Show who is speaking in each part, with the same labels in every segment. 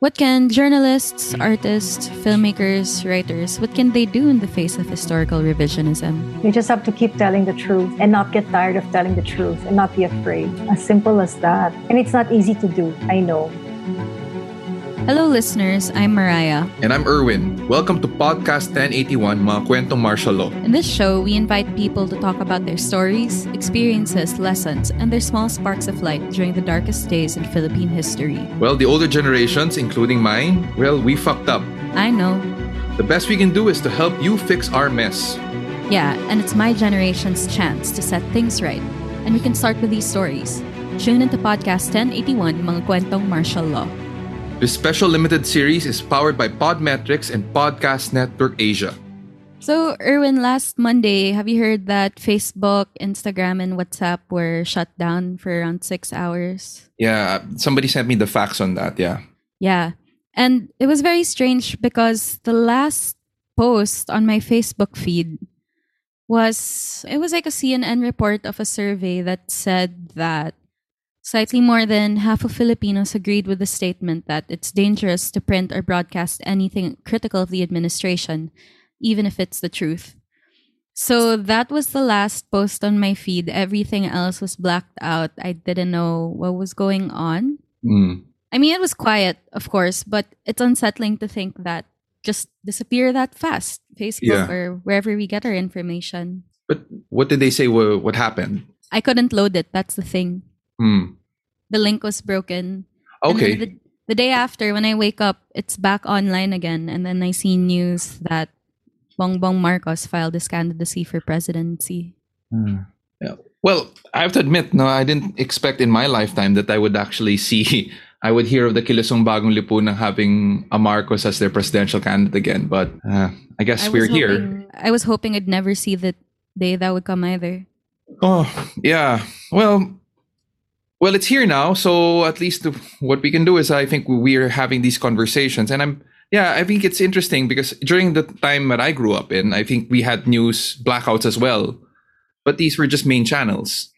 Speaker 1: What can journalists, mm. artists, filmmakers, writers, what can they do in the face of historical revisionism?
Speaker 2: You just have to keep telling the truth and not get tired of telling the truth and not be afraid. As simple as that. And it's not easy to do, I know.
Speaker 1: Hello listeners, I'm Mariah.
Speaker 3: And I'm Erwin. Welcome to Podcast 1081, Mga Kwentong Martial Law.
Speaker 1: In this show, we invite people to talk about their stories, experiences, lessons, and their small sparks of light during the darkest days in Philippine history.
Speaker 3: Well, the older generations, including mine, well, we fucked up.
Speaker 1: I know.
Speaker 3: The best we can do is to help you fix our mess.
Speaker 1: Yeah, and it's my generation's chance to set things right. And we can start with these stories. Tune into Podcast 1081, Mga Kwentong Martial Law.
Speaker 3: This special limited series is powered by Podmetrics and Podcast Network Asia.
Speaker 1: So, Erwin, last Monday, have you heard that Facebook, Instagram, and WhatsApp were shut down for around six hours?
Speaker 3: Yeah, somebody sent me the facts on that, yeah.
Speaker 1: Yeah. And it was very strange because the last post on my Facebook feed was it was like a CNN report of a survey that said that slightly more than half of Filipinos agreed with the statement that it's dangerous to print or broadcast anything critical of the administration, even if it's the truth. So that was the last post on my feed. Everything else was blacked out. I didn't know what was going on.
Speaker 3: Mm.
Speaker 1: I mean, it was quiet, of course, but it's unsettling to think that just disappear that fast. Facebook
Speaker 3: Yeah.
Speaker 1: or wherever we get our information.
Speaker 3: But what did they say what happened?
Speaker 1: I couldn't load it. That's the thing.
Speaker 3: Hmm.
Speaker 1: The link was broken.
Speaker 3: Okay.
Speaker 1: the, the day after, when I wake up, it's back online again. And then I see news that Bongbong Marcos filed his candidacy for presidency.
Speaker 3: Yeah. Well, I have to admit, no, I didn't expect in my lifetime that I would actually see, I would hear of the Kilusang Bagong Lipunan having a Marcos as their presidential candidate again. But uh, I guess
Speaker 1: I
Speaker 3: we're
Speaker 1: was
Speaker 3: here.
Speaker 1: I was hoping I'd never see the day that would come either.
Speaker 3: Oh, yeah. Well, well, it's here now. So at least what we can do is, I think we're having these conversations, and I'm, yeah, I think it's interesting because during the time that I grew up in, I think we had news blackouts as well, but these were just main channels.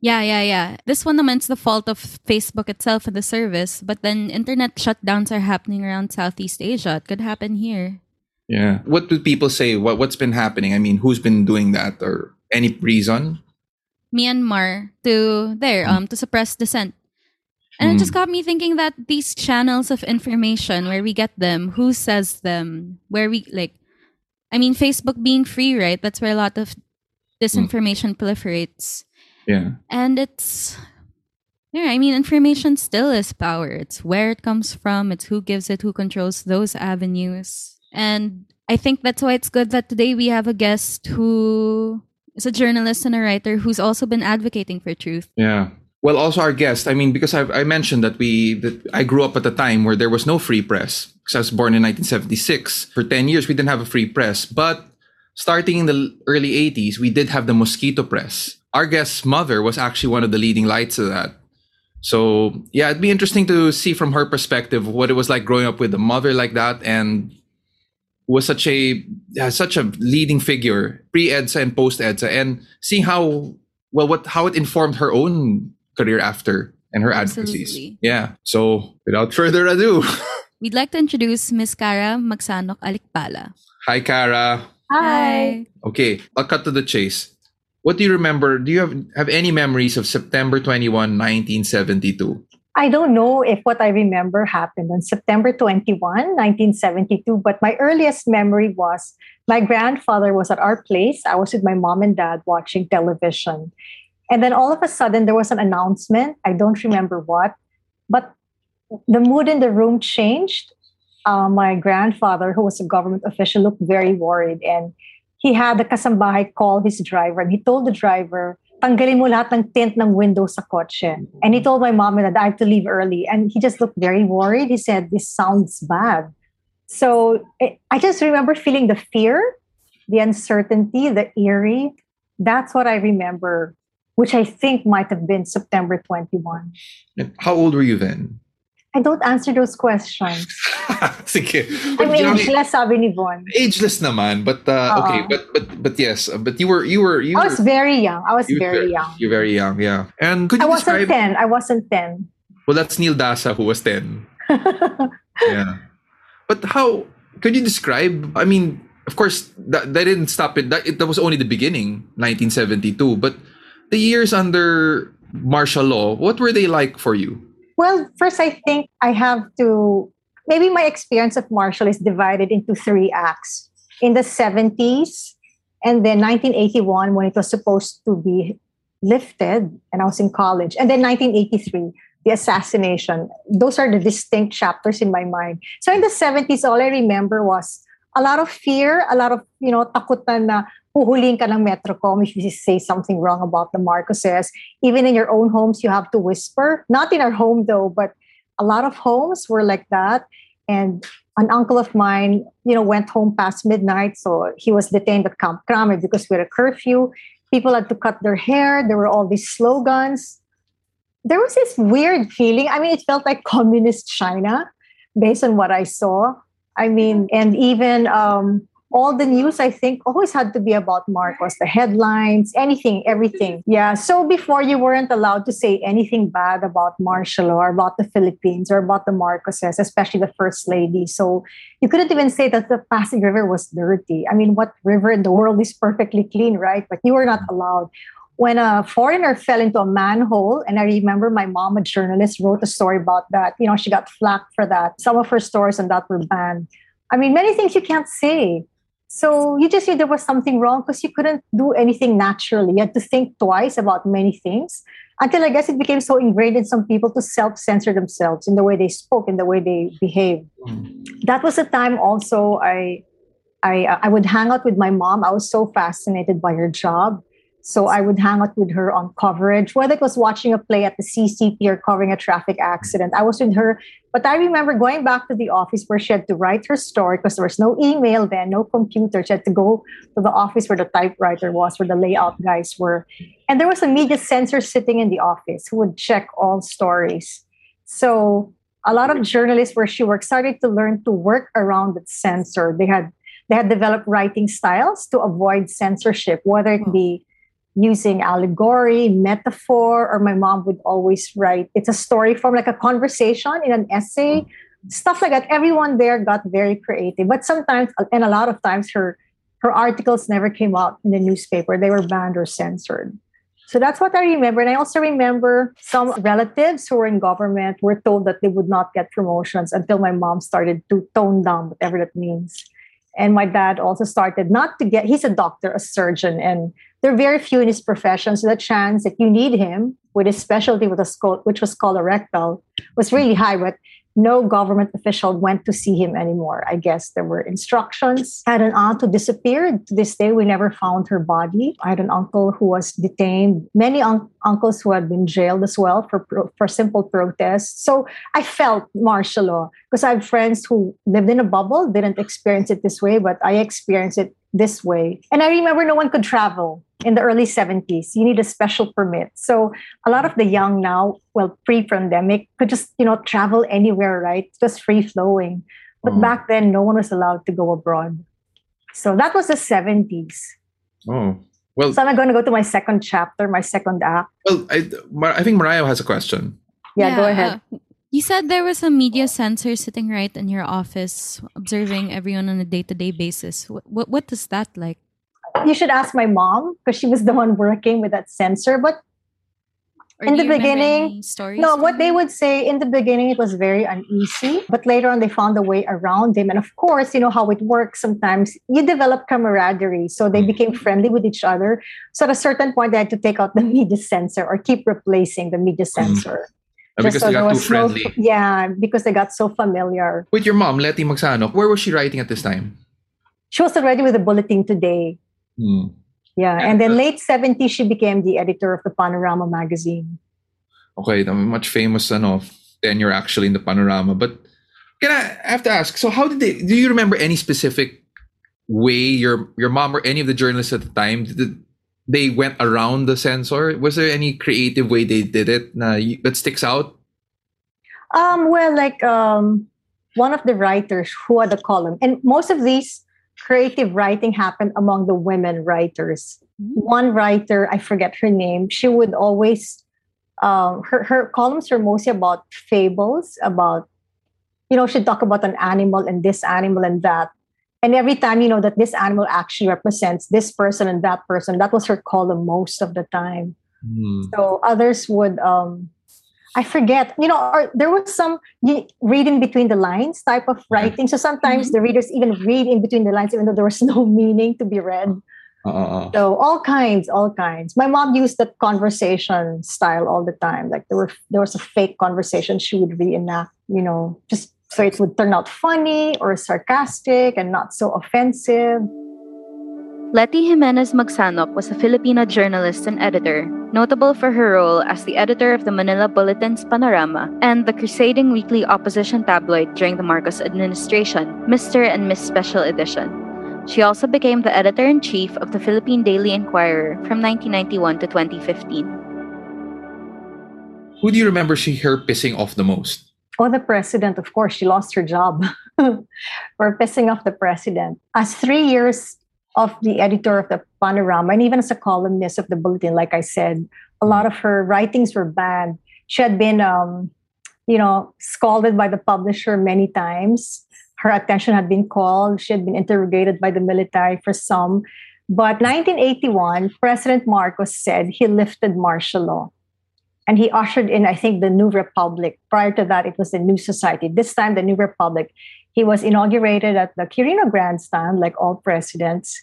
Speaker 1: Yeah, yeah, yeah. This one naman is the fault of Facebook itself and the service, but then internet shutdowns are happening around Southeast Asia. It could happen here.
Speaker 3: Yeah. What do people say? What What's been happening? I mean, who's been doing that, or any reason?
Speaker 1: Myanmar to there hmm. um to suppress dissent. And it hmm. just got me thinking that these channels of information where we get them, who says them, where we like I mean Facebook being free, right? That's where a lot of hmm. disinformation proliferates.
Speaker 3: Yeah.
Speaker 1: And it's yeah, I mean information still is power. It's where it comes from, it's who gives it, who controls those avenues. And I think that's why it's good that today we have a guest who is a journalist and a writer who's also been advocating for truth.
Speaker 3: Yeah. Well, also our guest. I mean, because I, I mentioned that we that I grew up at a time where there was no free press. Because I was born in 1976. For 10 years, we didn't have a free press. But starting in the early 80s, we did have the mosquito press. Our guest's mother was actually one of the leading lights of that. So yeah, it'd be interesting to see from her perspective what it was like growing up with a mother like that and was such a yeah, such a leading figure pre EDSA and post EDSA and seeing how well what how it informed her own career after and her advocacies. Yeah. So without further ado,
Speaker 1: We'd like to introduce Miss Kara Magsanoc Alikpala.
Speaker 3: hi Kara.
Speaker 2: Hi.
Speaker 3: Okay, I'll cut to the chase. What do you remember? Do you have have any memories of September 21, 1972?
Speaker 2: I don't know if what I remember happened on September 21, 1972, but my earliest memory was my grandfather was at our place. I was with my mom and dad watching television. And then all of a sudden, there was an announcement. I don't remember what, but the mood in the room changed. Uh, my grandfather, who was a government official, looked very worried. And he had the kasambahay call his driver and he told the driver, tanggalin mo lahat ng tint ng window sa kotse. Mm-hmm. And he told my mom that I have to leave early. And he just looked very worried. He said, this sounds bad. So it, I just remember feeling the fear, the uncertainty, the eerie. That's what I remember, which I think might have been September 21.
Speaker 3: And How old were you then?
Speaker 2: I don't answer those questions.
Speaker 3: Sige.
Speaker 2: I'm
Speaker 3: But, you know,
Speaker 2: ageless, sabi ni Von.
Speaker 3: ageless naman, but uh, okay, but but but yes, but you were you were you
Speaker 2: I
Speaker 3: were
Speaker 2: was very young. I was
Speaker 3: you were
Speaker 2: very young.
Speaker 3: You're very young, yeah. And could you I
Speaker 2: wasn't
Speaker 3: describe?
Speaker 2: 10. I wasn't 10.
Speaker 3: Well, that's Neil Dasa who was ten. yeah, but how could you describe? I mean, of course, that, that didn't stop it. That it, that was only the beginning, 1972. But the years under martial law, what were they like for you?
Speaker 2: Well, first, I think I have to. Maybe my experience of martial is divided into three acts. In the 70s, and then 1981, when it was supposed to be lifted, and I was in college, and then 1983, the assassination. Those are the distinct chapters in my mind. So in the 70s, all I remember was a lot of fear, a lot of, you know, takutan na huhuling ka ng Metrocom if you say something wrong about the Marcoses. Even in your own homes, you have to whisper. Not in our home though, but a lot of homes were like that. And an uncle of mine, you know, went home past midnight. So he was detained at Camp Crame because we had a curfew. People had to cut their hair. There were all these slogans. There was this weird feeling. I mean, it felt like communist China based on what I saw. I mean, and even um, all the news, I think, always had to be about Marcos, the headlines, anything, everything. Mm-hmm. Yeah. So before you weren't allowed to say anything bad about martial or about the Philippines or about the Marcoses, especially the First Lady. So you couldn't even say that the Pasig River was dirty. I mean, what river in the world is perfectly clean, right? But you were not mm-hmm. allowed. When a foreigner fell into a manhole, and I remember my mom, a journalist, wrote a story about that. You know, she got flack for that. Some of her stories on that were banned. I mean, many things you can't say. So you just knew there was something wrong because you couldn't do anything naturally. You had to think twice about many things until I guess it became so ingrained in some people to self censor themselves in the way they spoke, in the way they behaved. Mm. That was a time also I, I, uh, I would hang out with my mom. I was so fascinated by her job. So I would hang out with her on coverage, whether it was watching a play at the CCP or covering a traffic accident. I was with her. But I remember going back to the office where she had to write her story because there was no email then, no computer. She had to go to the office where the typewriter was, where the layout guys were. And there was a media censor sitting in the office who would check all stories. So a lot of journalists where she worked started to learn to work around the censor. They had they had developed writing styles to avoid censorship, whether it hmm. be using allegory, metaphor, or my mom would always write. It's a story form, like a conversation in an essay, mm. stuff like that. Everyone there got very creative, but sometimes, and a lot of times, her her articles never came out in the newspaper. They were banned or censored. So that's what I remember. And I also remember some relatives who were in government were told that they would not get promotions until my mom started to tone down whatever that means. And my dad also started not to get, he's a doctor, a surgeon, and there are very few in his profession. So the chance that you need him with his specialty, with a skull, which was colorectal, was really high. But no government official went to see him anymore. I guess there were instructions. Had an aunt who disappeared. To this day, we never found her body. I had an uncle who was detained. Many un- uncles who had been jailed as well for pro- for simple protests. So I felt martial law because I have friends who lived in a bubble, didn't experience it this way, but I experienced it this way. And I remember no one could travel in the early 70s. You need a special permit. So a lot of the young now, well, pre-pandemic, could just, you know, travel anywhere, right? Just free flowing. But
Speaker 3: Oh.
Speaker 2: back then, no one was allowed to go abroad. So that was the 70s.
Speaker 3: Oh well,
Speaker 2: So I'm going to go to my second chapter, my second act.
Speaker 3: well. I, Mar- I think Mariah has a question.
Speaker 2: Yeah, go ahead.
Speaker 1: uh, you said there was a media censor sitting right in your office, observing everyone on a day-to-day basis. What what, what is that like?
Speaker 2: You should ask my mom because she was the one working with that censor. But
Speaker 1: Or
Speaker 2: In the beginning,
Speaker 1: any stories
Speaker 2: No,
Speaker 1: from
Speaker 2: what they would say in the beginning, it was very uneasy, but later on, they found a way around him. And of course, you know how it works sometimes. You develop camaraderie. So they became friendly with each other. So at a certain point, they had to take out the media censor or keep replacing the media censor.
Speaker 3: Uh,
Speaker 2: Just
Speaker 3: because
Speaker 2: so
Speaker 3: they got too
Speaker 2: was no-
Speaker 3: friendly.
Speaker 2: yeah, because they got so familiar.
Speaker 3: With your mom, Letty Magsanoc, where was she writing at this time?
Speaker 2: She was already with the Bulletin Today.
Speaker 3: Hmm.
Speaker 2: Yeah. And then late 70s, she became the editor of the Panorama magazine.
Speaker 3: Okay, the much famous ano, tenure actually in the panorama. But Can I, I have to ask? So, how did they? Do you remember any specific way your your mom or any of the journalists at the time did they went around the censor? Was there any creative way they did it na, that sticks out?
Speaker 2: Um, well, like um, one of the writers who had the column, and most of these creative writing happened among the women writers. One writer, I forget her name, she would always um, her her columns were mostly about fables, about you know, she'd talk about an animal and this animal and that. And every time, you know, that this animal actually represents this person and that person, that was her column most of the time.
Speaker 3: Hmm.
Speaker 2: So others would, um, I forget, you know, or there was some reading between the lines type of writing. So sometimes the readers even read in between the lines, even though there was no meaning to be read.
Speaker 3: Uh,
Speaker 2: So all kinds, all kinds. My mom used that conversation style all the time. Like there were there was a fake conversation she would reenact, you know, just so it would turn out funny or sarcastic and not so offensive.
Speaker 4: Letty Jimenez Magsanoc was a Filipino journalist and editor, notable for her role as the editor of the Manila Bulletin's Panorama and the crusading weekly opposition tabloid during the Marcos administration, Mr. and Miss Special Edition. She also became the editor in chief of the Philippine Daily Inquirer from 1991 to 2015.
Speaker 3: who do you remember she her pissing off the most?
Speaker 2: Oh, the president, of course, she lost her job for pissing off the president. As three years of the editor of the Panorama, and even as a columnist of the Bulletin, like I said, a lot of her writings were banned. She had been, um, you know, scalded by the publisher many times. Her attention had been called. She had been interrogated by the military for some. But 1981, President Marcos said he lifted martial law and he ushered in, I think, the New Republic. Prior to that, it was the New Society. This time, the New Republic. He was inaugurated at the Quirino Grandstand, like all presidents.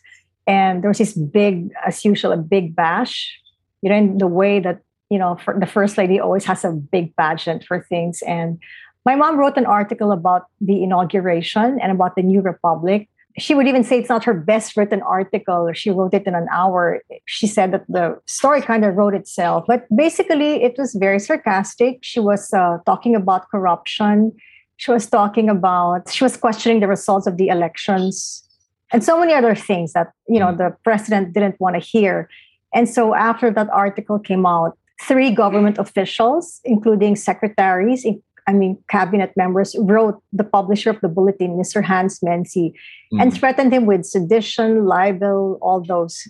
Speaker 2: And there was this big, as usual, a big bash. You know, in the way that, you know, the First Lady always has a big pageant for things. And my mom wrote an article about the inauguration and about the New Republic she would even say it's not her best written article. She wrote it in an hour. She said that the story kind of wrote itself. But basically, it was very sarcastic. She was uh, talking about corruption. She was talking about, she was questioning the results of the elections and so many other things that, you know, mm. the president didn't want to hear. And so after that article came out, three government officials, including secretaries, I mean, cabinet members wrote the publisher of the bulletin, Mr. Hans Menzi, and mm. threatened him with sedition, libel, all those.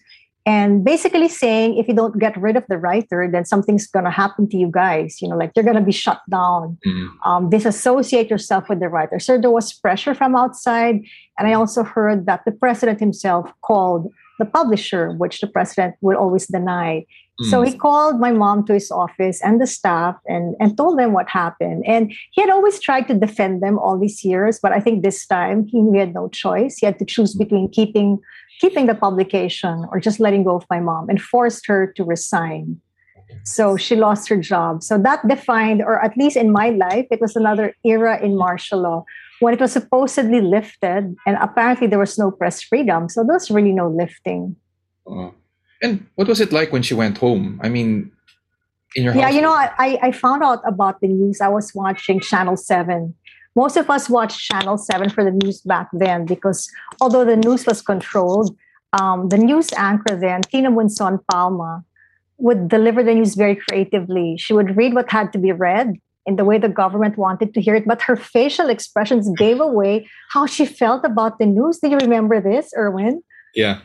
Speaker 2: And basically saying, if you don't get rid of the writer, then something's going to happen to you guys. You know, like you're going to be shut down.
Speaker 3: Mm.
Speaker 2: Um, disassociate yourself with the writer. So there was pressure from outside. And I also heard that the president himself called the publisher, which the president will always deny. So
Speaker 3: Mm.
Speaker 2: he called my mom to his office and the staff and, and told them what happened. And he had always tried to defend them all these years, but I think this time he, he had no choice. He had to choose between keeping keeping the publication or just letting go of my mom and forced her to resign. So she lost her job. So that defined, or at least in my life, it was another era in martial law when it was supposedly lifted, and apparently there was no press freedom. So there was really no lifting.
Speaker 3: Uh, and what was it like when she went home? I mean, in your
Speaker 2: Yeah,
Speaker 3: house?
Speaker 2: you know, I, I I found out about the news. I was watching Channel 7. Most of us watched Channel 7 for the news back then because although the news was controlled, um, the news anchor then, Tina Monzon Palma, would deliver the news very creatively. She would read what had to be read in the way the government wanted to hear it, but her facial expressions gave away how she felt about the news. Do you remember this, Erwin?
Speaker 3: yeah.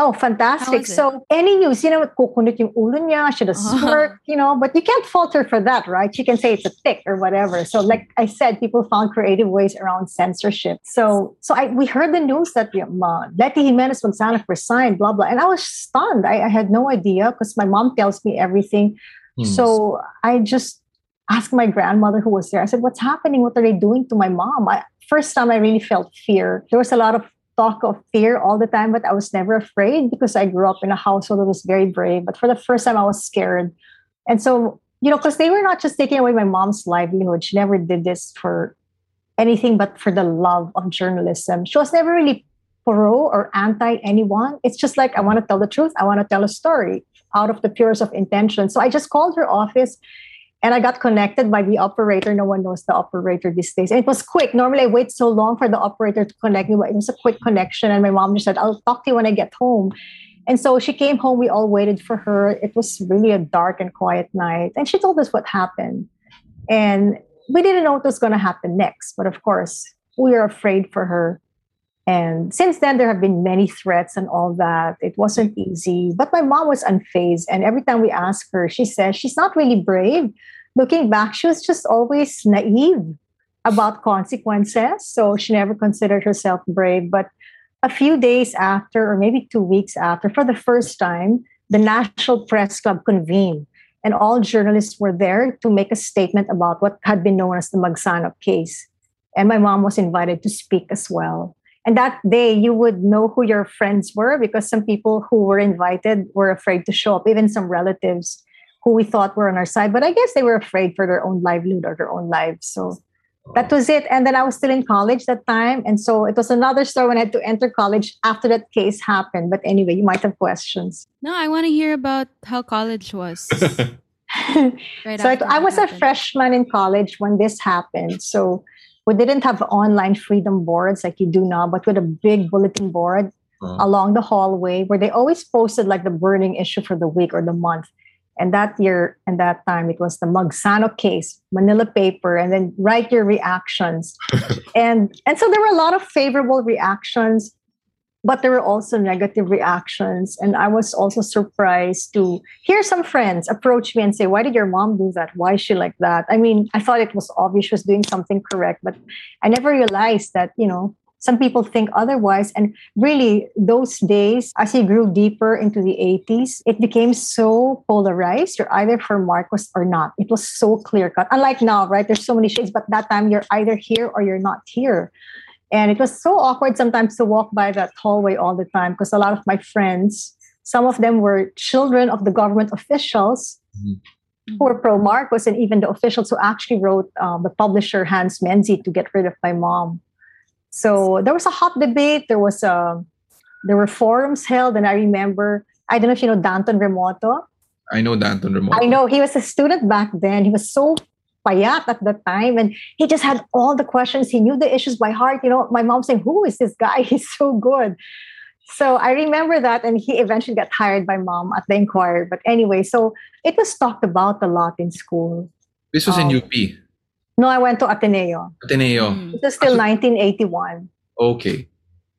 Speaker 2: Oh, fantastic. So any news, you know, kukunot yung ulo niya, she does
Speaker 1: Uh-huh.
Speaker 2: smirk, you know, but you can't falter for that, right? She can say it's a tick or whatever. So like I said, people found creative ways around censorship. So so I we heard the news that um, uh, Letty Jimenez Gonzalez resigned, blah, blah. And I was stunned. I, I had no idea because my mom tells me everything.
Speaker 3: Hmm.
Speaker 2: So I just asked my grandmother who was there. I said, What's happening? What are they doing to my mom? I, first time I really felt fear. There was a lot of talk of fear all the time, but I was never afraid because I grew up in a household that was very brave. But for the first time, I was scared. And so, you know, because they were not just taking away my mom's livelihood, she never did this for anything but for the love of journalism. She was never really pro or anti anyone. It's just like, I want to tell the truth, I want to tell a story out of the purest of intention. So I just called her office and I got connected by the operator. No one knows the operator these days. And it was quick. Normally, I wait so long for the operator to connect me, but it was a quick connection. And my mom just said, I'll talk to you when I get home. And so she came home. We all waited for her. It was really a dark and quiet night. And she told us what happened. And we didn't know what was going to happen next. But of course, we were afraid for her. And since then, there have been many threats and all that. It wasn't easy. But my mom was unfazed. And every time we ask her, she says she's not really brave. Looking back, she was just always naive about consequences. So she never considered herself brave. But a few days after, or maybe two weeks after, for the first time, the National Press Club convened. And all journalists were there to make a statement about what had been known as the Magsanoc case. And my mom was invited to speak as well. And that day, you would know who your friends were because some people who were invited were afraid to show up, even some relatives who we thought were on our side. But I guess they were afraid for their own livelihood or their own lives. So that oh. was it. And then I was still in college that time. And so it was another story when I had to enter college after that case happened. But anyway, you might have questions.
Speaker 1: No, I want to hear about how college was.
Speaker 2: right so I was happened. a freshman in college when this happened. So we didn't have online freedom boards like you do now, but with a big bulletin board uh-huh. along the hallway where they always posted like the burning issue for the week or the month. And that year and that time, it was the Magsanoc case, Manila paper, and then write your reactions. and and so there were a lot of favorable reactions but there were also negative reactions. And I was also surprised to hear some friends approach me and say, Why did your mom do that? Why is she like that? I mean, I thought it was obvious she was doing something correct, but I never realized that, you know, some people think otherwise. And really, those days, as he grew deeper into the 80s, it became so polarized. You're either for Marcos or not. It was so clear cut. Unlike now, right? There's so many shades, but that time you're either here or you're not here. And it was so awkward sometimes to walk by that hallway all the time because a lot of my friends, some of them were children of the government officials mm-hmm. who were pro Marcos, and even the officials who actually wrote um, the publisher Hans Menzi to get rid of my mom. So there was a hot debate. There was a um, there were forums held, and I remember I don't know if you know Danton Remoto.
Speaker 3: I know Danton Remoto.
Speaker 2: I know he was a student back then. He was so payat at the time. And he just had all the questions. He knew the issues by heart. You know my mom saying who is this guy? He's so good. So i remember that and he eventually got hired by mom at the inquirer but anyway so it was talked about a lot in school.
Speaker 3: This was um, in up
Speaker 2: no i went to ateneo.
Speaker 3: Ateneo.
Speaker 2: Mm. it was still ah, so, 1981
Speaker 3: okay.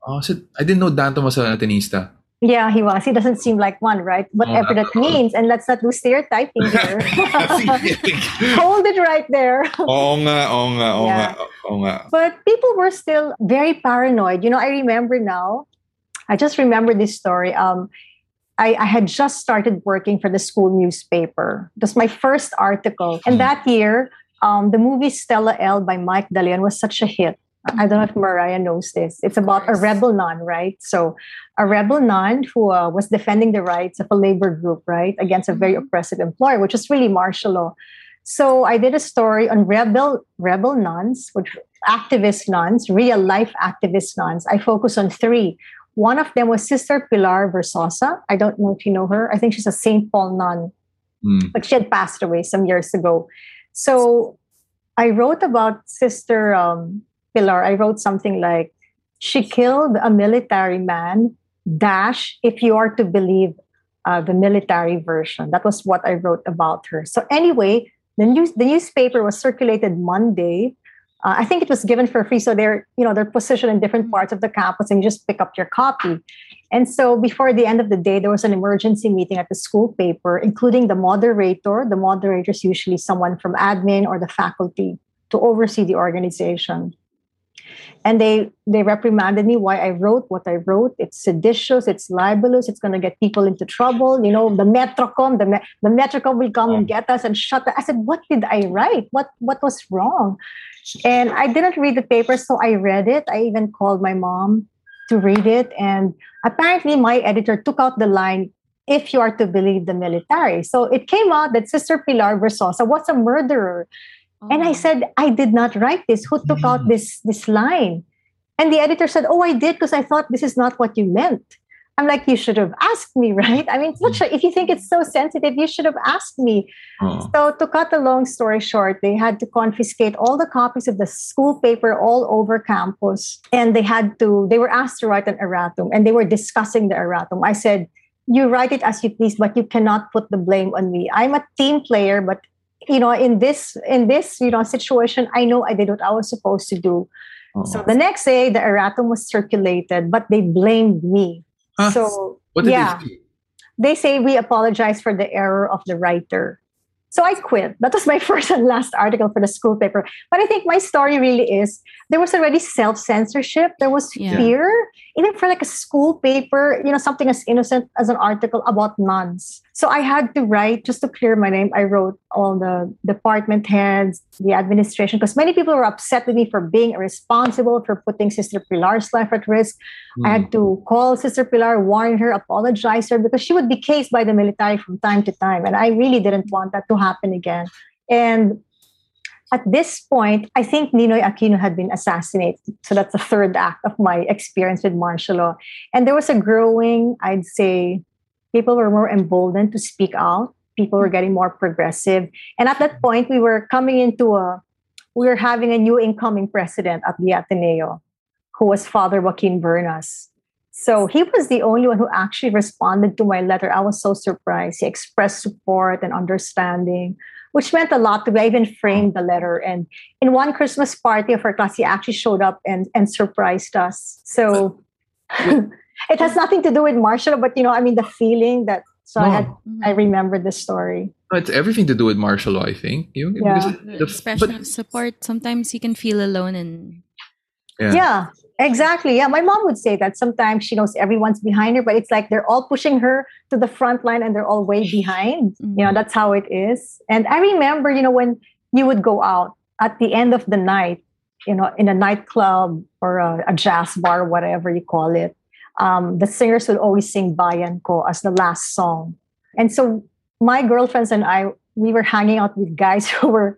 Speaker 3: Oh so i didn't know danton was an atenista
Speaker 2: yeah, he was. He doesn't seem like one, right? Whatever oh, that means. And let's not do stereotyping here. Hold it right there.
Speaker 3: Oo nga, oo nga, oo nga, oo nga.
Speaker 2: But people were still very paranoid. You know, I remember now, I just remember this story. Um, I, I had just started working for the school newspaper. It was my first article. And hmm. that year, um, the movie Stella L by Mike De Leon was such a hit. I don't know if Mariah knows this. It's about a rebel nun, right? So, a rebel nun who uh, was defending the rights of a labor group, right, against a very mm-hmm. oppressive employer, which is really martial law. So, I did a story on rebel rebel nuns, which activist nuns, real life activist nuns. I focus on three. One of them was Sister Pilar Verzosa. I don't know if you know her. I think she's a Saint Paul nun, mm. but she had passed away some years ago. So, I wrote about Sister. Um, Pilar, I wrote something like, she killed a military man, dash, if you are to believe uh, the military version. That was what I wrote about her. So anyway, the news the newspaper was circulated Monday. Uh, I think it was given for free, so they're you know they're positioned in different parts of the campus, and you just pick up your copy. And so before the end of the day, there was an emergency meeting at the school paper, including the moderator. The moderator is usually someone from admin or the faculty to oversee the organization and they they reprimanded me why I wrote what I wrote. It's seditious, it's libelous, it's going to get people into trouble. You know, the Metrocom, the the Metrocom will come and get us and shut. The, I said, what did I write? What what was wrong? And I didn't read the paper, so I read it. I even called my mom to read it, and apparently my editor took out the line. If you are to believe the military. So it came out that Sister Pilar Verzosa was a murderer and I oh. said, I did not write this. Who took out mm. this, this line? And the editor said, Oh, I did because I thought this is not what you meant. I'm like, you should have asked me, right? I mean, such a, if you think it's so sensitive, you should have asked me.
Speaker 3: Oh.
Speaker 2: So, to cut the long story short, they had to confiscate all the copies of the school paper all over campus. And they had to, they were asked to write an erratum and they were discussing the erratum. I said, you write it as you please, but you cannot put the blame on me. I'm a team player, but you know, in this in this you know situation, I know I did what I was supposed to do.
Speaker 3: Oh.
Speaker 2: So uh-uh. the next day, the erratum was circulated, but they blamed me.
Speaker 3: Huh?
Speaker 2: So
Speaker 3: what did
Speaker 2: yeah,
Speaker 3: they say?
Speaker 2: they say we apologize for the error of the writer. So I quit. That was my first and last article for the school paper. But I think my story really is there was already self censorship. There was
Speaker 1: Yeah.
Speaker 2: fear, even for like a school paper, you know, something as innocent as an article about nuns. So I had to write just to clear my name. I wrote all the department heads, the administration, because many people were upset with me for being irresponsible, for putting Sister Pilar's life at risk. I
Speaker 3: Hmm.
Speaker 2: had to call Sister Pilar, warn her, apologize her because she would be cased by the military from time to time. And I really didn't want that to happen again. And at this point, I think Ninoy Aquino had been assassinated. So that's the third act of my experience with martial law. And there was a growing, I'd say, people were more emboldened to speak out. People were getting more progressive. And at that point, we were coming into a, we were having a new incoming president at the Ateneo who was Father Joaquin Bernas. So he was the only one who actually responded to my letter. I was so surprised. He expressed support and understanding, which meant a lot to me. I even framed the letter. And in one Christmas party of our class, he actually showed up and, and surprised us. So it has nothing to do with martial, but you know, I mean, the feeling that. So I had, I remember the story.
Speaker 3: No, it's everything to do with martial law, I think. You,
Speaker 2: Yeah.
Speaker 1: The
Speaker 3: the-
Speaker 1: expression
Speaker 3: but-
Speaker 1: of support. Sometimes you can feel alone and
Speaker 3: yeah.
Speaker 2: Yeah, exactly. Yeah, my mom would say that sometimes she knows everyone's behind her, but it's like they're all pushing her to the front line and they're all way behind. You know, that's how it is. And I remember, you know, when you would go out at the end of the night, you know, in a nightclub or a, a jazz bar, whatever you call it, um, the singers would always sing Bayan Ko as the last song. And so my girlfriends and I, we were hanging out with guys who were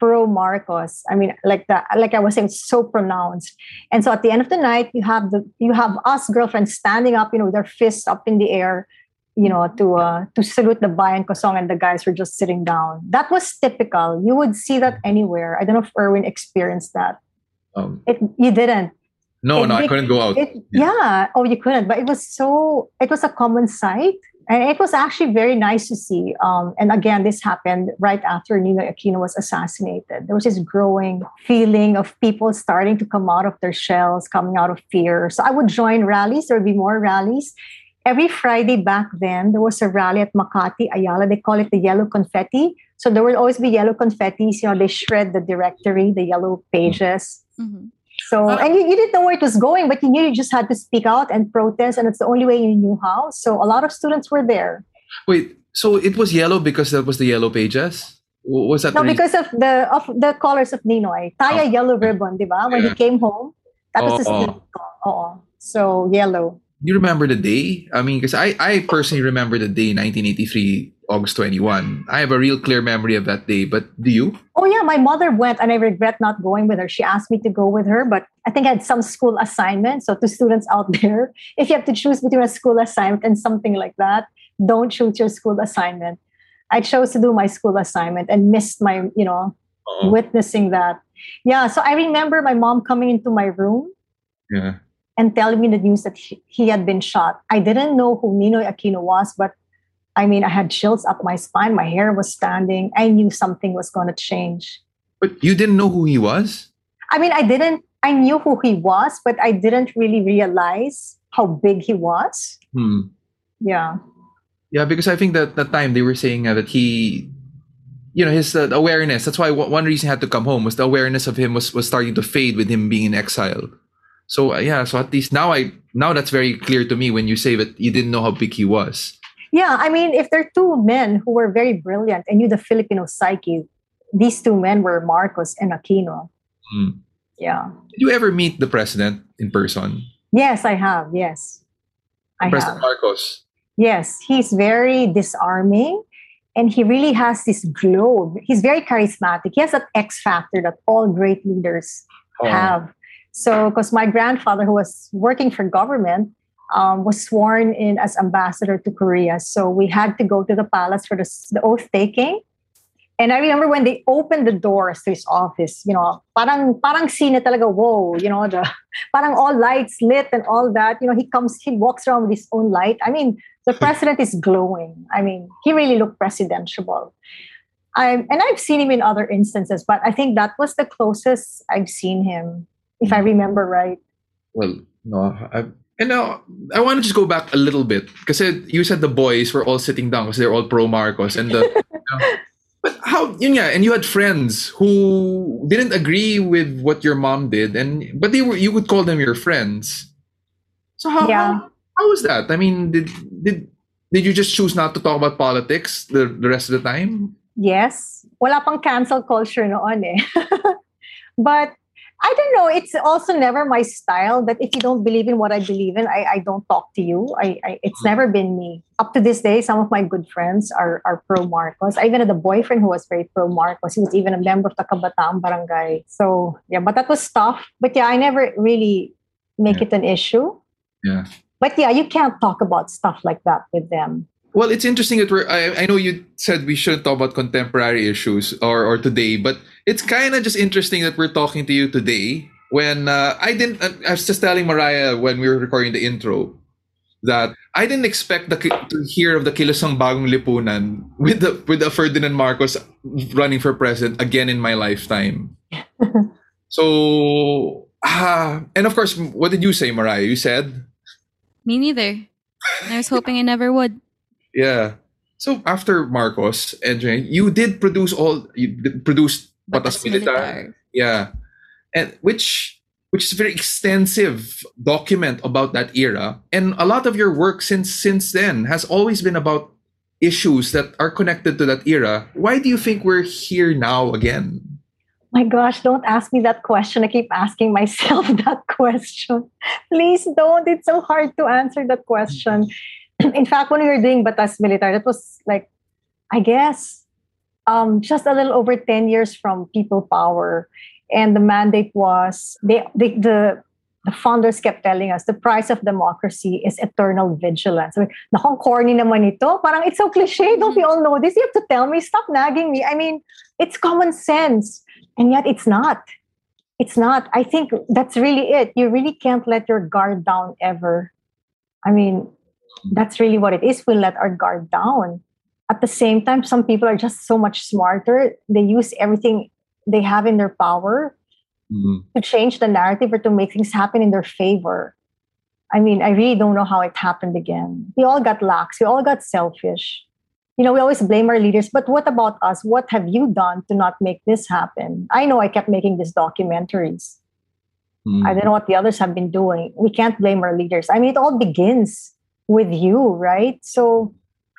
Speaker 2: pro Marcos. I mean, like that, like I was saying, so pronounced. And so at the end of the night, you have the you have us girlfriends standing up, you know, with their fists up in the air, you know, to uh, to salute the Bayan Ko song, and the guys were just sitting down. That was typical. You would see that anywhere. I don't know if Erwin experienced that.
Speaker 3: Um,
Speaker 2: It you didn't.
Speaker 3: no,
Speaker 2: It
Speaker 3: no, I couldn't go out.
Speaker 2: It, yeah. Oh, you couldn't. But it was so. It was a common sight, and it was actually very nice to see. Um, and again, this happened right after Ninoy Aquino was assassinated. There was this growing feeling of people starting to come out of their shells, coming out of fear. So I would join rallies. There would be more rallies. Every Friday back then, there was a rally at Makati, Ayala. They call it the yellow confetti. So there will always be yellow confettis. You know, they shred the directory, the yellow pages.
Speaker 1: Mhm.
Speaker 2: So,
Speaker 3: Ah.
Speaker 2: and you, you didn't know where it was going, but you knew you just had to speak out and protest, and it's the only way you knew how. So, a lot of students were there.
Speaker 3: Wait, so it was yellow because that was the yellow pages? Was that
Speaker 2: No, because of the of the colors of Ninoy. Taya
Speaker 3: Oh.
Speaker 2: yellow ribbon, di ba? When
Speaker 3: Yeah.
Speaker 2: he came home, that was his
Speaker 3: Oh.
Speaker 2: name. Oo. So, yellow.
Speaker 3: you remember the day? I mean, because I, I personally remember the day, 1983, August 21. I have a real clear memory of that day, but do you?
Speaker 2: Oh, yeah, my mother went, and I regret not going with her. She asked me to go with her, but I think I had some school assignment. So, to students out there, if you have to choose between a school assignment and something like that, don't choose your school assignment. I chose to do my school assignment and missed my, you know,
Speaker 3: Oo.
Speaker 2: witnessing that. Yeah, so I remember my mom coming into my room
Speaker 3: Yeah.
Speaker 2: and telling me the news that he, he had been shot. I didn't know who Ninoy Aquino was, but I mean, I had chills up my spine. My hair was standing. I knew something was going to change.
Speaker 3: But you didn't know who he was?
Speaker 2: I mean, I didn't, I knew who he was, but I didn't really realize how big he was.
Speaker 3: Hmm.
Speaker 2: Yeah.
Speaker 3: Yeah, because I think that that time they were saying uh, that he, you know, his uh, awareness. That's why one one reason he had to come home was the awareness of him was was starting to fade with him being in exile. So uh, yeah, so at least now I now that's very clear to me when you say that you didn't know how big he was.
Speaker 2: Yeah. I mean, if there are two men who were very brilliant and knew the Filipino psyche, these two men were Marcos and Aquino.
Speaker 3: Hmm.
Speaker 2: Yeah.
Speaker 3: Did you ever meet the president in person?
Speaker 2: Yes, I have. Yes. I have.
Speaker 3: President Marcos.
Speaker 2: Yes, he's very disarming and he really has this glow. He's very charismatic. He has that X factor that all great leaders
Speaker 3: Oh.
Speaker 2: have. So, because my grandfather, who was working for government, um, was sworn in as ambassador to Korea. So we had to go to the palace for the, the oath taking. And I remember when they opened the doors to his office, you know, parang parang scene talaga, whoa, you know, the parang all lights lit and all that. You know, he comes, he walks around with his own light. I mean, the president is glowing. I mean, he really looked presidential. I'm, and I've seen him in other instances, but I think that was the closest I've seen him, if I remember right.
Speaker 3: Well, no, I, and now I want to just go back a little bit because you said the boys were all sitting down because they're all pro Marcos, and the, you know, but how? Yun nga, and you had friends who didn't agree with what your mom did, and but they were you would call them your friends. So how
Speaker 2: Yeah.
Speaker 3: how, how was that? I mean, did did did you just choose not to talk about politics the, the rest of the time?
Speaker 2: Yes. Wala pang cancel culture noon eh. but I don't know. It's also never my style that if you don't believe in what I believe in, I, I don't talk to you. I, I It's hmm. never been me. Up to this day, some of my good friends are, are pro Marcos. I even had a boyfriend who was very pro Marcos. He was even a member of the Kabataang Barangay. So, yeah, but that was tough. But yeah, I never really make
Speaker 3: Yeah.
Speaker 2: it an issue.
Speaker 3: Yeah.
Speaker 2: But yeah, you can't talk about stuff like that with them.
Speaker 3: Well, it's interesting that we're. I, I know you said we shouldn't talk about contemporary issues or, or today, but it's kind of just interesting that we're talking to you today when uh, I didn't. I was just telling Mariah when we were recording the intro that I didn't expect the, to hear of the Kilusang Bagong Lipunan with the with the Ferdinand Marcos running for president again in my lifetime. so, ah, and of course, what did you say, Mariah? You said.
Speaker 1: Me neither. I was hoping I never would.
Speaker 3: Yeah. So after Marcos and Jane, you did produce all you produced produce Batas Militar. Yeah. And which which is a very extensive document about that era. And a lot of your work since since then has always been about issues that are connected to that era. Why do you think we're here now again?
Speaker 2: My gosh, don't ask me that question. I keep asking myself that question. Please don't. It's so hard to answer that question. In fact, when we were doing Batas Militar, that was like, I guess, um, just a little over 10 years from people power. And the mandate was they, they the the founders kept telling us the price of democracy is eternal vigilance. I mean, nakong corny naman ito. Parang it's so cliche. Don't we all know this? You have to tell me. Stop nagging me. I mean, it's common sense. And yet it's not. It's not. I think that's really it. You really can't let your guard down ever. I mean, that's really what it is. We let our guard down. At the same time, some people are just so much smarter. They use everything they have in their power to change the narrative or to make things happen in their favor. I mean, I really don't know how it happened again. We all got lax. We all got selfish. You know, we always blame our leaders, but what about us? What have you done to not make this happen? I know I kept making these documentaries.
Speaker 3: Mm.
Speaker 2: I don't know what the others have been doing. We can't blame our leaders. I mean, it all begins with you, right? So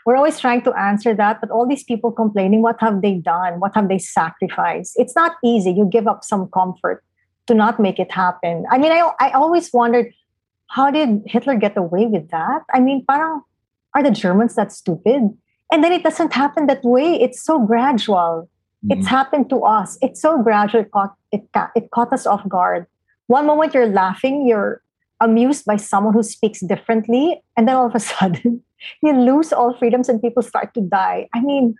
Speaker 2: we're always trying to answer that, but all these people complaining, what have they done? What have they sacrificed? It's not easy. You give up some comfort to not make it happen. I mean, I, I always wondered, how did Hitler get away with that? I mean, parang, are the Germans that stupid? And then it doesn't happen that way. It's so gradual. Mm-hmm. It's happened to us. It's so gradual. It caught, it, it caught us off guard. One moment you're laughing, you're amused by someone who speaks differently, and then all of a sudden you lose all freedoms and people start to die. I mean,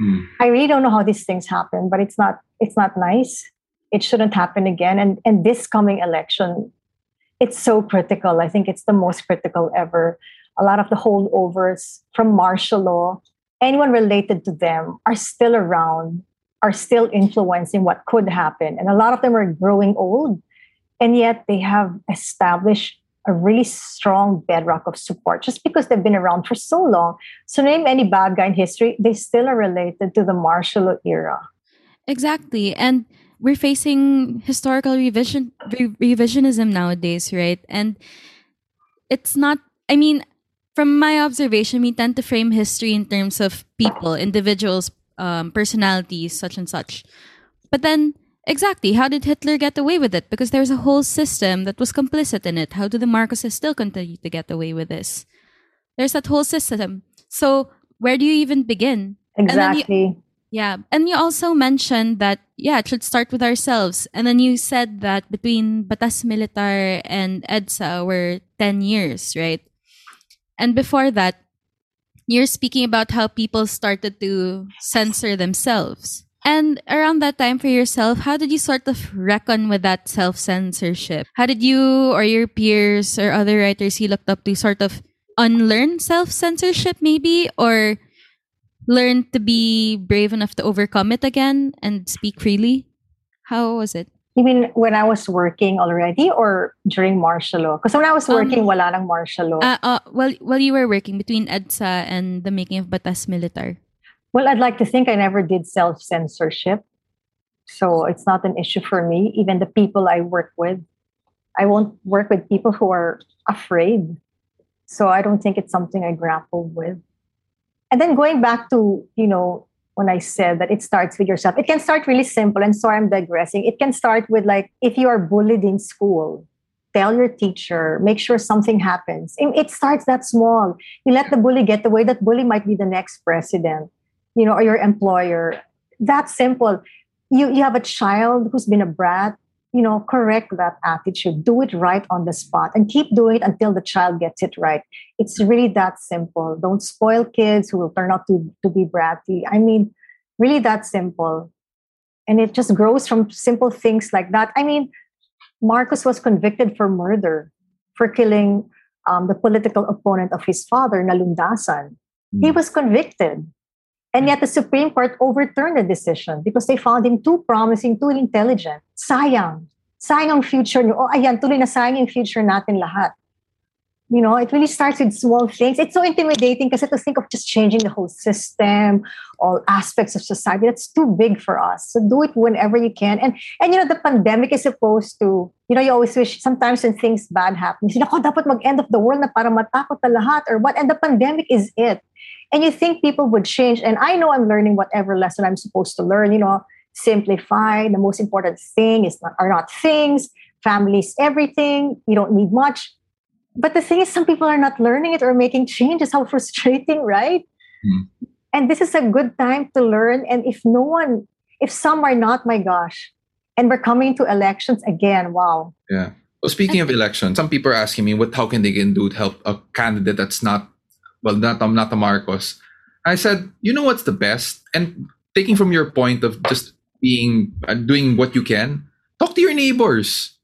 Speaker 3: Mm.
Speaker 2: I really don't know how these things happen, but it's not it's not nice. It shouldn't happen again. And and this coming election, it's so critical. I think it's the most critical ever. A lot of the holdovers from martial law, anyone related to them are still around, are still influencing what could happen. And a lot of them are growing old. And yet they have established a really strong bedrock of support just because they've been around for so long. So name any bad guy in history, they still are related to the martial era.
Speaker 1: Exactly. And we're facing historical revision re- revisionism nowadays, right? And it's not I mean, from my observation, we tend to frame history in terms of people, individuals, um, personalities, such and such. But then exactly, how did Hitler get away with it? Because there's a whole system that was complicit in it. How do the Marcoses still continue to get away with this? There's that whole system. So where do you even begin? then you-
Speaker 2: Exactly.
Speaker 1: Yeah. And you also mentioned that, yeah, it should start with ourselves. And then you said that between Batas Militar and EDSA were 10 years, right? And before that, you're speaking about how people started to censor themselves. And around that time for yourself, how did you sort of reckon with that self censorship? How did you or your peers or other writers you looked up to sort of unlearn self censorship, maybe, or learn to be brave enough to overcome it again and speak freely? How was it?
Speaker 2: You mean when I was working already or during martial law? Because when I was working,
Speaker 1: Um,
Speaker 2: working, wala nang martial law.
Speaker 1: Uh, uh, well, while you were working between EDSA and the making of Batas Militar.
Speaker 2: Well, I'd like to think I never did self censorship. So it's not an issue for me. Even the people I work with, I won't work with people who are afraid. So I don't think it's something I grapple with. And then going back to, you know, when I said that it starts with yourself, it can start really simple. And sorry, I'm digressing. It can start with like if you are bullied in school, tell your teacher, make sure something happens. It it starts that small. You let the bully get away, that bully might be the next president you know, or your employer. That simple. You you have a child who's been a brat, you know, correct that attitude. Do it right on the spot and keep doing it until the child gets it right. It's really that simple. Don't spoil kids who will turn out to, to be bratty. I mean, really that simple. And it just grows from simple things like that. I mean, Marcos was convicted for murder, for killing um, the political opponent of his father, Nalundasan. He was convicted. And yet the Supreme Court overturned the decision because they found him too promising, too intelligent. Sayang. Sayang ang future niyo. Oh, ayan, tuloy na sayang yung future natin lahat. You know, it really starts with small things. It's so intimidating kasi to think of just changing the whole system, all aspects of society. That's too big for us. So do it whenever you can. And and you know, the pandemic is supposed to, you know, you always wish sometimes when things bad happen, you say, "Nako, dapat mag-end of the world na para matakot na lahat or what. And the pandemic is it. And you think people would change. And I know I'm learning whatever lesson I'm supposed to learn, you know, simplify. The most important thing is not, are not things. Families, everything. You don't need much. But the thing is, some people are not learning it or making changes. How frustrating, right?
Speaker 3: Mm.
Speaker 2: And this is a good time to learn. And if no one, if some are not, my gosh, and we're coming to elections again, wow.
Speaker 3: Yeah. Well, speaking of elections some people are asking me what how can they can do to help a candidate that's not well not um, not a Marcos. I said, you know what's the best, and taking from your point of just being uh, doing what you can, talk to your neighbors.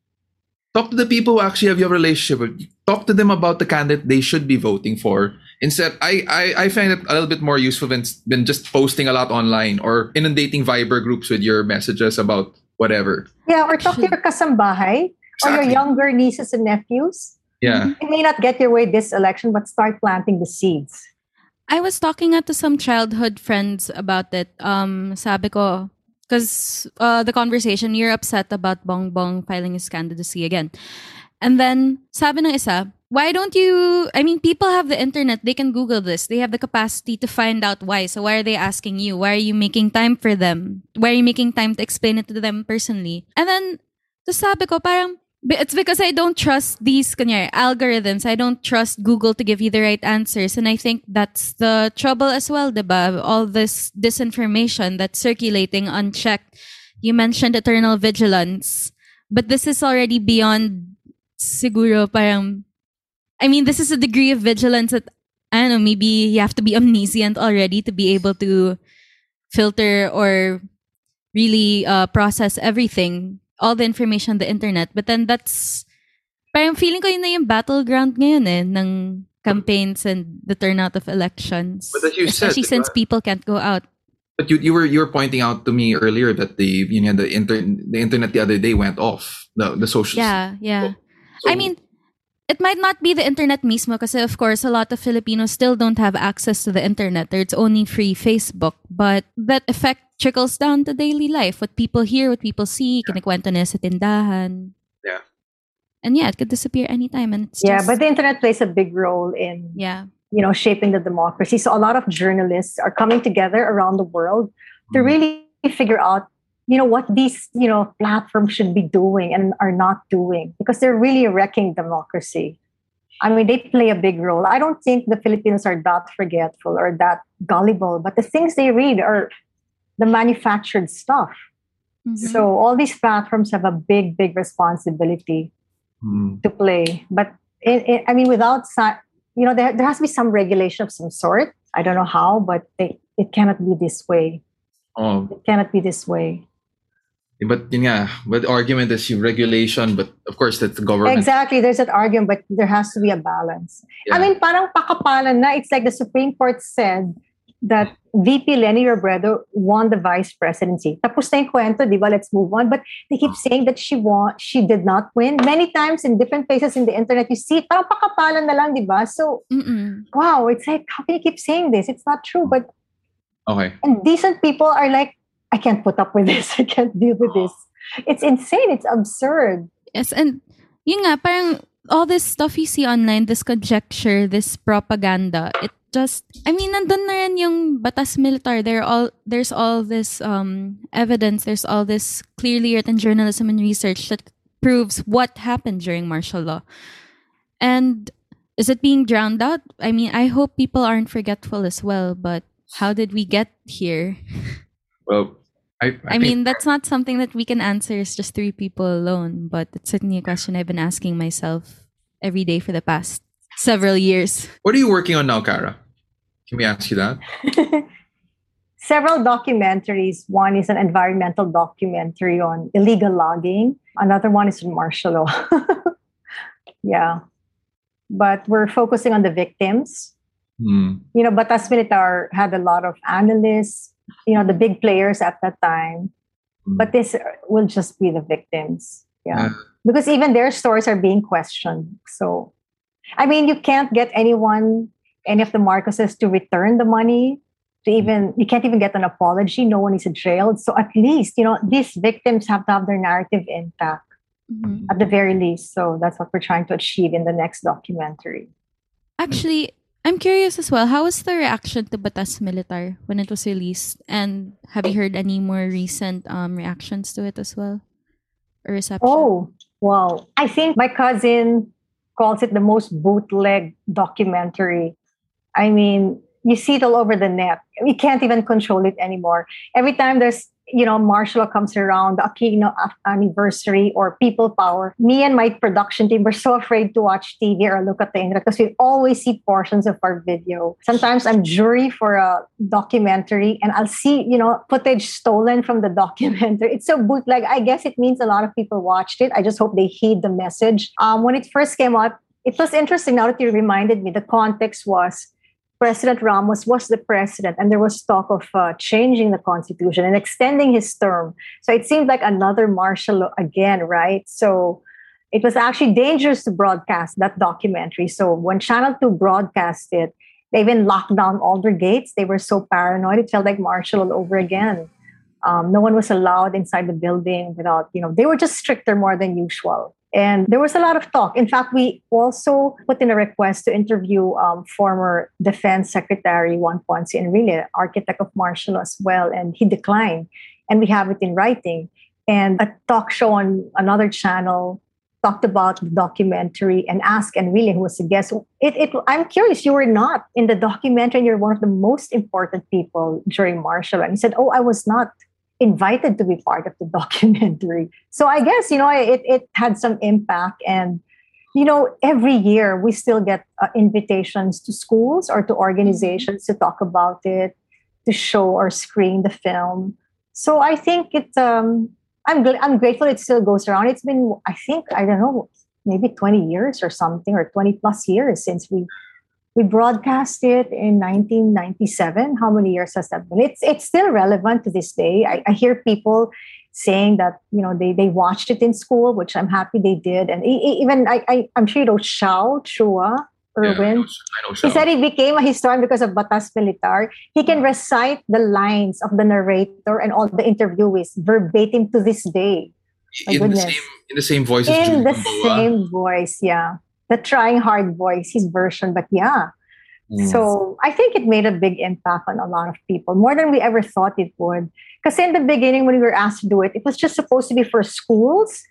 Speaker 3: Talk to the people who actually have your relationship with. Talk to them about the candidate they should be voting for. Instead, I, I, I find it a little bit more useful than, than just posting a lot online or inundating Viber groups with your messages about whatever.
Speaker 2: Yeah, or talk to your kasambahay or your younger nieces and nephews.
Speaker 3: Yeah.
Speaker 2: You may not get your way this election, but start planting the seeds.
Speaker 1: I was talking to some childhood friends about it. Um, sabi ko, because uh, the conversation, you're upset about Bong Bong filing his candidacy again. And then, sabi ng isa, why don't you, I mean, people have the internet, they can Google this. They have the capacity to find out why. So why are they asking you? Why are you making time for them? Why are you making time to explain it to them personally? And then, to sabi ko, parang, Be- It's because I don't trust these kunyari, algorithms. I don't trust Google to give you the right answers. And I think that's the trouble as well, diba? All this disinformation that's circulating unchecked. You mentioned eternal vigilance, but this is already beyond siguro parang I mean, this is a degree of vigilance that I don't know, maybe you have to be omniscient already to be able to filter or really uh, process everything, all the information on the internet. But then that's, parang feeling ko yun na yung battleground ngayon eh, ng campaigns and the turnout of elections.
Speaker 3: But as you said,
Speaker 1: Especially since
Speaker 3: diba?
Speaker 1: people can't go out.
Speaker 3: But you, you were you were pointing out to me earlier that the you know the inter, the internet the other day went off the the social
Speaker 1: Yeah, yeah.
Speaker 3: So-
Speaker 1: I mean, it might not be the internet mismo kasi of course a lot of Filipinos still don't have access to the internet. There's only free Facebook, but that effect trickles down to daily life. What people hear, what people see, kinikwento nila sa tindahan.
Speaker 3: Yeah.
Speaker 1: And yeah, it could disappear anytime and it's
Speaker 2: Yeah,
Speaker 1: just,
Speaker 2: but the internet plays a big role in
Speaker 1: yeah.
Speaker 2: you know shaping the democracy. So a lot of journalists are coming together around the world to
Speaker 3: Mhm.
Speaker 2: really figure out you know what these you know platforms should be doing and are not doing because they're really wrecking democracy. I mean, they play a big role. I don't think the Filipinos are that forgetful or that gullible, but the things they read are the manufactured stuff.
Speaker 1: Mhm.
Speaker 2: So all these platforms have a big, big responsibility
Speaker 3: Mm.
Speaker 2: to play. But it, it, I mean, without si- you know, there, there has to be some regulation of some sort. I don't know how, but they, it cannot be this way.
Speaker 3: Oh,
Speaker 2: It cannot be this way.
Speaker 3: But yun nga, but the argument is yung regulation, but of course that's the government.
Speaker 2: Exactly. There's that argument, but there has to be a balance. I mean, parang pakapalan na. It's like the Supreme Court said that VP Leni Robredo won the vice presidency. Tapos na yung kwento, di ba? Let's move on. But they keep ah. saying that she won, she did not win. Many times in different places in the internet, you see, parang pakapalan na lang, di ba? So,
Speaker 1: Mm-mm.
Speaker 2: wow, it's like, how can you keep saying this? It's not true. But
Speaker 3: Okay.
Speaker 2: and decent people are like, I can't put up with this. I can't deal with this. It's insane. It's absurd.
Speaker 1: Yes, and yun nga, parang all this stuff you see online, this conjecture, this propaganda, it just, I mean, nandun na rin yung batas militar. There all, there's all this um, evidence, there's all this clearly written journalism and research that proves what happened during martial law. And is it being drowned out? I mean, I hope people aren't forgetful as well, but how did we get here?
Speaker 3: Well, I, I,
Speaker 1: I mean, that's not something that we can answer as just three people alone, but it's certainly a question I've been asking myself every day for the past several years.
Speaker 3: what are you working on now, Kara? Can we ask you that?
Speaker 2: several documentaries. One is an environmental documentary on illegal logging. Another one is on martial law. yeah. But we're focusing on the victims.
Speaker 3: Hmm.
Speaker 2: You know, Batas Militar had a lot of analysts, you know, the big players at that time.
Speaker 3: Mm.
Speaker 2: But this will just be the victims. Yeah.
Speaker 3: Yeah.
Speaker 2: Because even their stories are being questioned. So, I mean, you can't get anyone, any of the Marcoses to return the money to even you can't even get an apology no one is jailed so at least you know these victims have to have their narrative intact
Speaker 1: Mhm.
Speaker 2: at the very least so that's what we're trying to achieve in the next documentary
Speaker 1: Actually, I'm curious as well. How was the reaction to Batas Militar when it was released? And have you heard any more recent um, reactions to it as well? Or reception?
Speaker 2: oh wow i think my cousin calls it the most bootleg documentary i mean you see it all over the net you can't even control it anymore every time there's you know martial law comes around the aquino anniversary or people power me and my production team were so afraid to watch tv or look at the internet because we always see portions of our video. Sometimes i'm jury for a documentary and i'll see you know footage stolen from the documentary. It's so bootleg i guess it means a lot of people watched it. I just hope they heed the message. Um, when it first came out it was interesting now that you reminded me the context was President Ramos was the president, and there was talk of uh, changing the constitution and extending his term. So it seemed like another martial law again, right? So it was actually dangerous to broadcast that documentary. So when Channel 2 broadcast it, they even locked down all their gates. They were so paranoid. It felt like martial all over again. Um, no one was allowed inside the building without, you know, they were just stricter more than usual. And there was a lot of talk. In fact, we also put in a request to interview um, former Defense Secretary Juan Ponce Enrile, architect of martial law as well, and he declined. And we have it in writing. And a talk show on another channel talked about the documentary and asked Enrile, who was a guest. It, it, I'm curious, you were not in the documentary, and you're one of the most important people during martial law. And he said, Oh, I was not invited to be part of the documentary. So I guess, you know, it, it had some impact. And, you know, every year we still get uh, invitations to schools or to organizations to talk about it, to show or screen the film. So I think it, um, I'm, gl- I'm grateful it still goes around. It's been, I think, I don't know, maybe 20 years or something, or 20 plus years since we we broadcast it in 1997. How many years has that been? It's it's still relevant to this day. I, I hear people saying that you know they they watched it in school, which I'm happy they did, and even I, I I'm sure you know Xiao Chua
Speaker 3: Yeah, I
Speaker 2: Irwin.
Speaker 3: know, I know
Speaker 2: He said he became a historian because of Batas Militar. He can recite the lines of the narrator and all the interviewees verbatim to this day. my
Speaker 3: in the same in the same voice
Speaker 2: In the same voice, yeah. The trying hard voice, his version, but yeah.
Speaker 3: Mm.
Speaker 2: So I think it made a big impact on a lot of people, more than we ever thought it would. Because in the beginning, when we were asked to do it, it was just supposed to be for schools.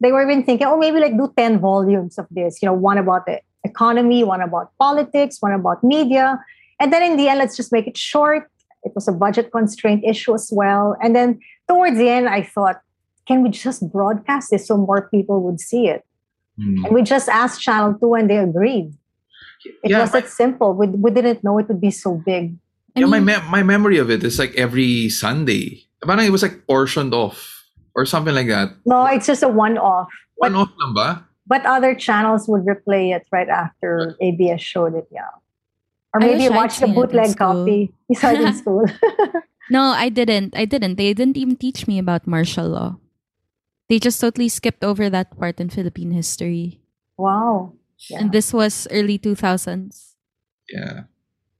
Speaker 2: They were even thinking, oh, maybe like do 10 volumes of this, you know, one about the economy, one about politics, one about media. And then in the end, let's just make it short. It was a budget constraint issue as well. And then towards the end, I thought, can we just broadcast this so more people would see it?
Speaker 3: Mm.
Speaker 2: And we just asked Channel 2 and they agreed. It
Speaker 3: Yeah,
Speaker 2: was that simple. We, we didn't know it would be so big.
Speaker 1: I
Speaker 3: yeah, my me- my memory of it is like every Sunday. Parang it was like portioned off or something like that.
Speaker 2: No, it's just a one-off.
Speaker 3: One off lang ba?
Speaker 2: But other channels would replay it right after ABS showed it. Yeah. Or maybe
Speaker 1: wish
Speaker 2: you
Speaker 1: I'd
Speaker 2: watched the
Speaker 1: seen it in
Speaker 2: bootleg copy. You saw it in school.
Speaker 1: no, I didn't. I didn't. They didn't even teach me about martial law. They just totally skipped over that part in Philippine history.
Speaker 2: wow. Yeah.
Speaker 1: And this was early 2000s.
Speaker 3: Yeah.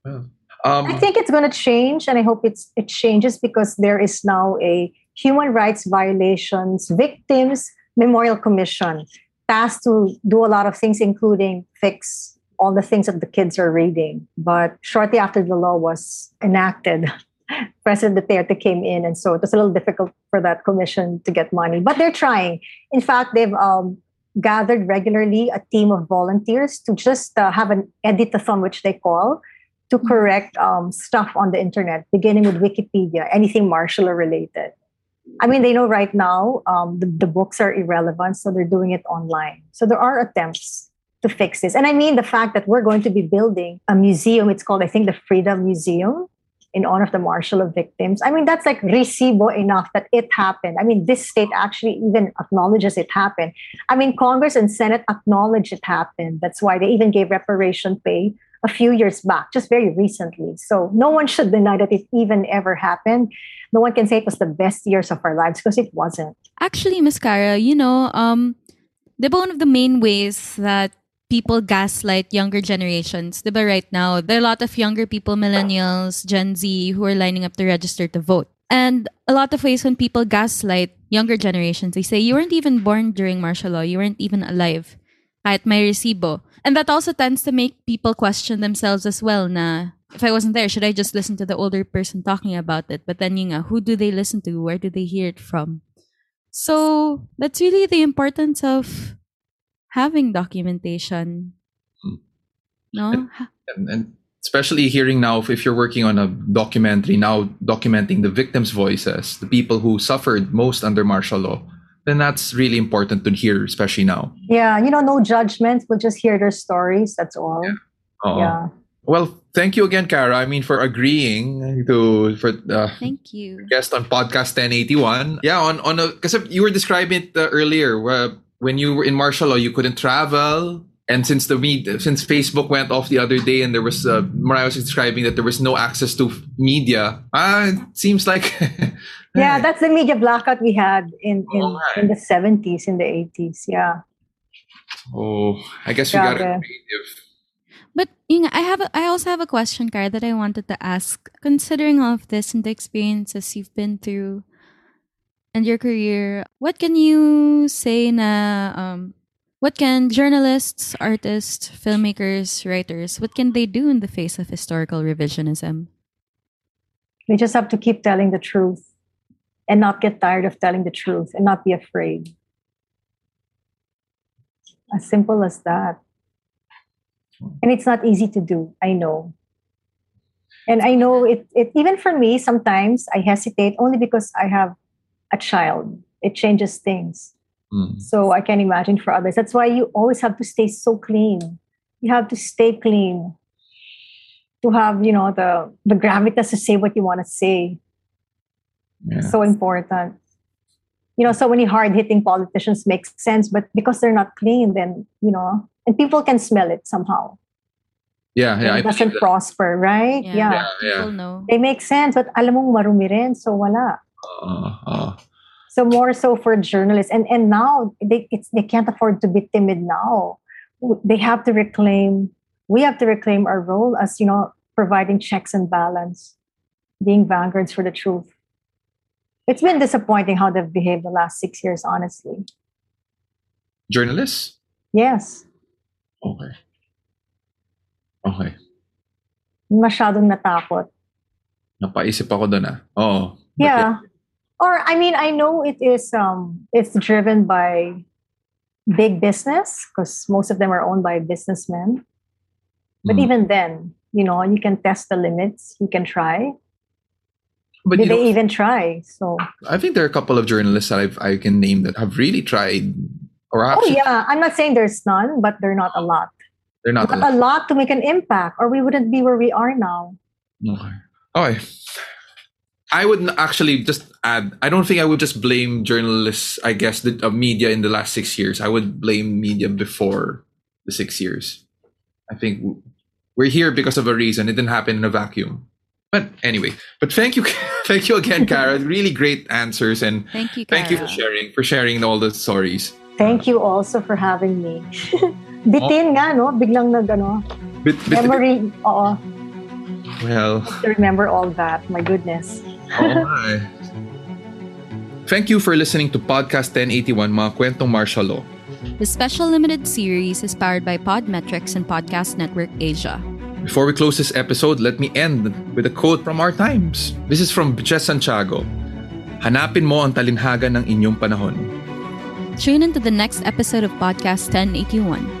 Speaker 3: Well, um,
Speaker 2: I think it's going to change, and I hope it's it changes because there is now a human rights violations victims memorial commission tasked to do a lot of things, including fix all the things that the kids are reading. But shortly after the law was enacted, President Duterte came in, and so it was a little difficult for that commission to get money. But they're trying. In fact, they've um, gathered regularly a team of volunteers to just uh, have an edit-a-thon, which they call, to correct um, stuff on the internet, beginning with Wikipedia, anything martial law related. I mean, they know right now um, the, the books are irrelevant, so they're doing it online. So there are attempts to fix this. And I mean, the fact that we're going to be building a museum, it's called, I think, the Freedom Museum in honor of the martial law victims. I mean, that's like recibo enough that it happened. I mean, this state actually even acknowledges it happened. I mean, Congress and Senate acknowledge it happened. That's why they even gave reparation pay a few years back, just very recently. So no one should deny that it even ever happened. No one can say it was the best years of our lives because it wasn't.
Speaker 1: Actually, Miss Kara, you know, um, diba one of the main ways that people gaslight younger generations, diba right now, there are a lot of younger people, millennials, Gen Z, who are lining up to register to vote. And a lot of ways when people gaslight younger generations, they say, you weren't even born during martial law, you weren't even alive. Kahit may resibo. And that also tends to make people question themselves as well na, if I wasn't there, should I just listen to the older person talking about it? But then yung who do they listen to? Where do they hear it from? So that's really the importance of having documentation.
Speaker 3: Hmm.
Speaker 1: No?
Speaker 3: and, and especially hearing now if, if you're working on a documentary now documenting the victims voices the people who suffered most under martial law then that's really important to hear especially now
Speaker 2: Yeah, you know, no judgment. We'll just hear their stories. That's all.
Speaker 3: Oo.
Speaker 2: Yeah.
Speaker 3: well thank you again Kara I mean for agreeing to for uh,
Speaker 1: Thank you.
Speaker 3: guest on podcast 1081 yeah on on a because you were describing it uh, earlier where when you were in martial law you couldn't travel and since the media, since Facebook went off the other day and there was uh, Mariah was describing that there was no access to media ah it seems like
Speaker 2: Yeah, that's the media blackout we had in in,
Speaker 3: Oh,
Speaker 2: in the 70s, in the 80s. Yeah.
Speaker 3: oh I guess you got it
Speaker 2: Grabe.
Speaker 3: creative
Speaker 1: But you know, I have a, I also have a question, Kara, that I wanted to ask. Considering all of this and the experiences you've been through and your career, what can you say na um what can journalists, artists, filmmakers, writers, what can they do in the face of historical revisionism?
Speaker 2: We just have to keep telling the truth and not get tired of telling the truth and not be afraid. As simple as that. And it's not easy to do, I know. And I know it, it even for me, sometimes I hesitate only because I have a child. It changes things.
Speaker 3: Mm.
Speaker 2: So I can imagine for others. That's why you always have to stay so clean. You have to stay clean to have, you know, the the gravitas to say what you want to say.
Speaker 3: Yeah.
Speaker 2: So important. You know, so many hard hitting politicians make sense, but because they're not clean, then you know, and people can smell it somehow.
Speaker 3: yeah yeah I
Speaker 2: it doesn't
Speaker 3: believe that.
Speaker 2: prosper, right?
Speaker 1: Yeah.
Speaker 2: Yeah.
Speaker 3: yeah yeah
Speaker 1: People know.
Speaker 2: They make sense, but alam mong marumi rin, so wala.
Speaker 3: Uh, uh,
Speaker 2: So more so for journalists, and and now they it's they can't afford to be timid now. They have to reclaim. We have to reclaim our role as you know providing checks and balance, being vanguards for the truth. It's been disappointing how they've behaved the last six years. Honestly,
Speaker 3: journalists
Speaker 2: yes,
Speaker 3: okay okay
Speaker 2: masyadong natakot.
Speaker 3: napaisip ako doon ah oo But
Speaker 2: Yeah. Or I mean, I know it is um it's driven by big business because most of them are owned by businessmen. But
Speaker 3: Mm.
Speaker 2: even then, you know, you can test the limits. You can try.
Speaker 3: but
Speaker 2: Did
Speaker 3: you know,
Speaker 2: they even try? So,
Speaker 3: I think there are a couple of journalists that I've, I can name that have really tried or
Speaker 2: oh yeah, I'm not saying there's none, but they're not a lot.
Speaker 3: They're not.
Speaker 2: But a lot to make an impact, or we wouldn't be where we are now.
Speaker 3: Okay. Okay. I would n- actually just add. I don't think I would just blame journalists. I guess the uh, media in the last six years. I would blame media before the six years. I think we're here because of a reason. It didn't happen in a vacuum. But anyway, but thank you, thank you again, Kara. really great answers, and
Speaker 1: Thank you,
Speaker 3: thank you for sharing for sharing all the stories.
Speaker 2: Thank you also for having me. Bitin nga, no? Biglang nag, ano,
Speaker 3: Bit, bit,
Speaker 2: memory, oo,
Speaker 3: well,
Speaker 2: to remember all that. My goodness.
Speaker 3: Oo nga eh. Thank you for listening to Podcast 1081, mga kwentong martial law.
Speaker 1: The special limited series is powered by Podmetrics and Podcast Network Asia.
Speaker 3: Before we close this episode, let me end with a quote from our times. This is from Jess Santiago. Hanapin mo ang talinhaga ng inyong panahon.
Speaker 1: Tune into the next episode of Podcast 1081.